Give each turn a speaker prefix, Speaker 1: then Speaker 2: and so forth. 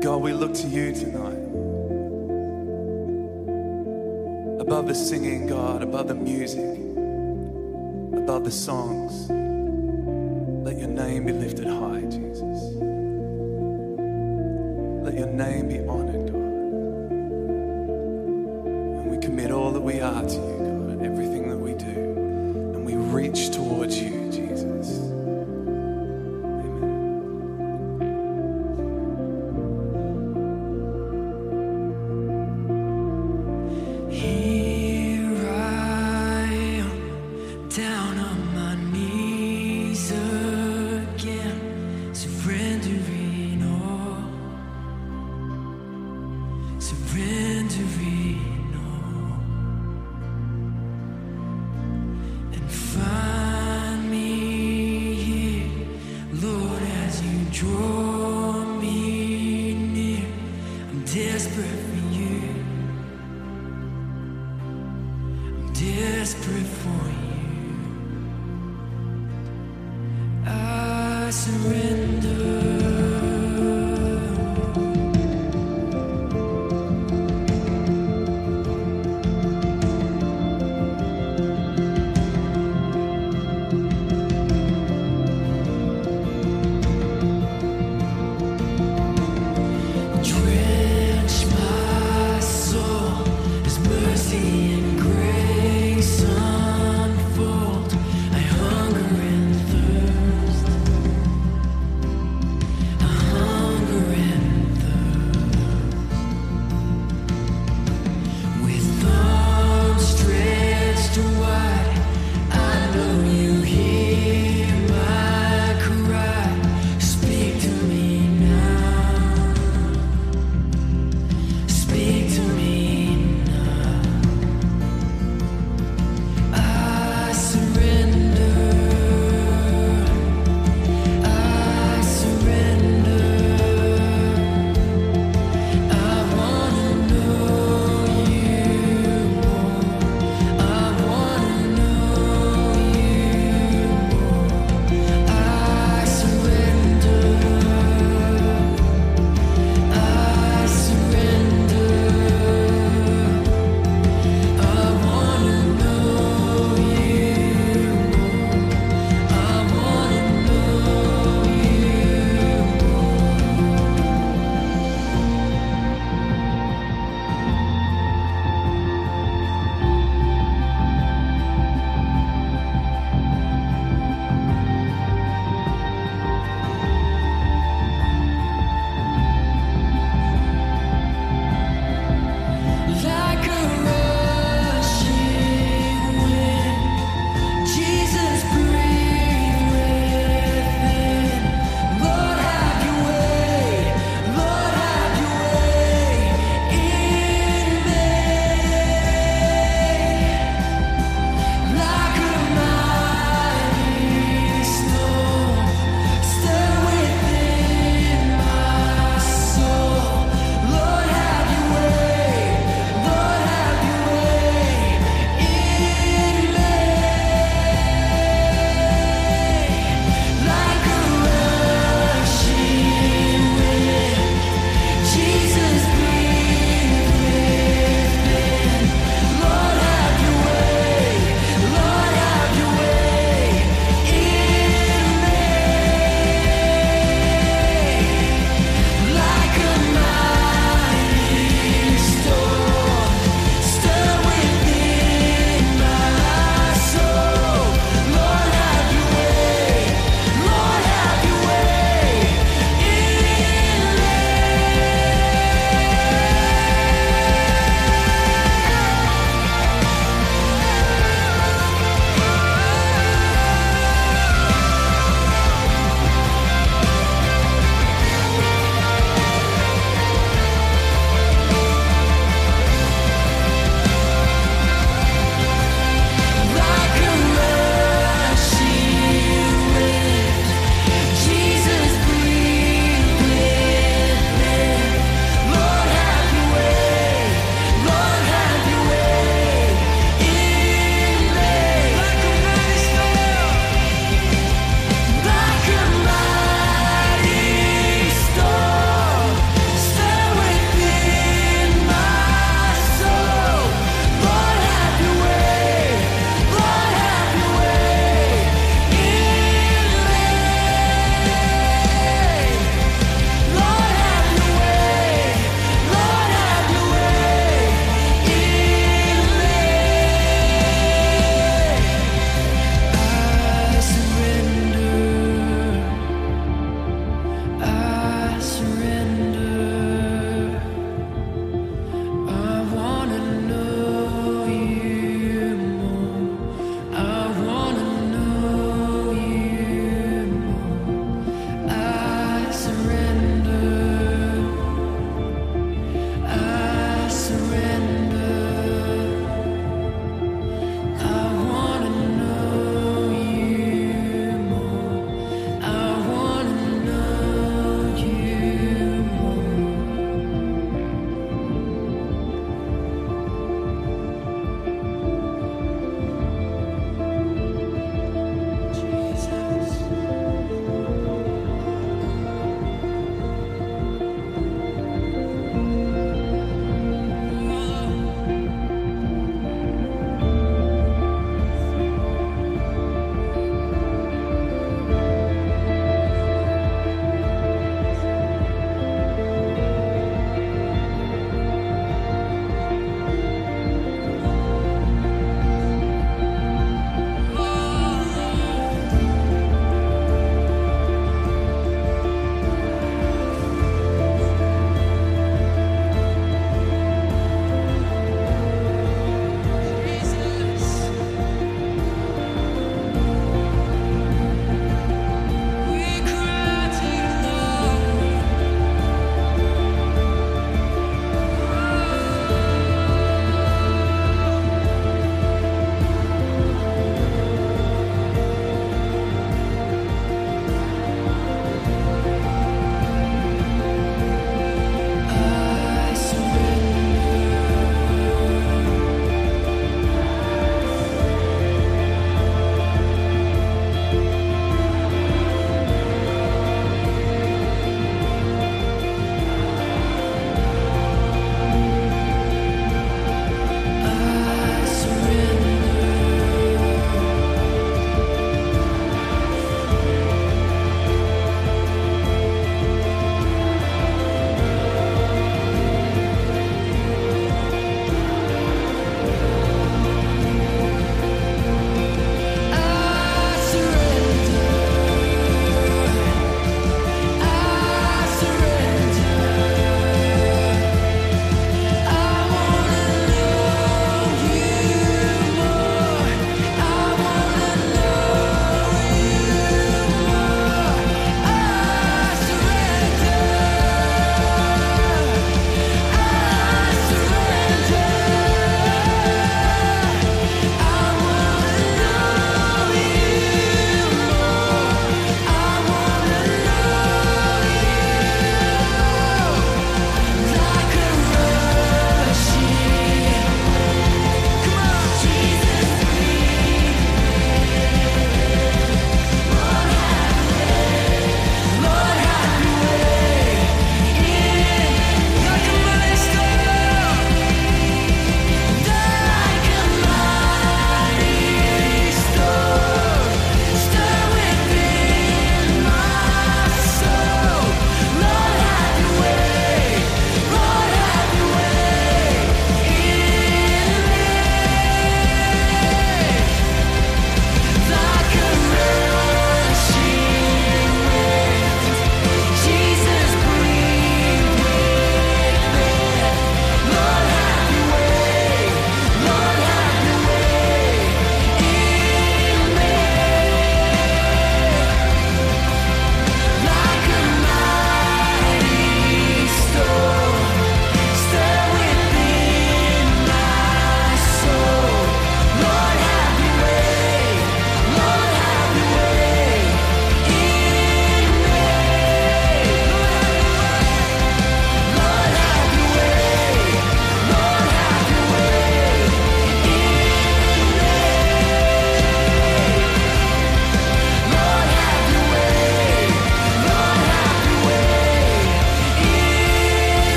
Speaker 1: God, we look to you tonight. Above the singing, God, above the music, above the songs, let your name be lifted high, Jesus. Let your name be honored, God. And we commit all that we are to you, God, everything that we do. And we reach towards you, Jesus.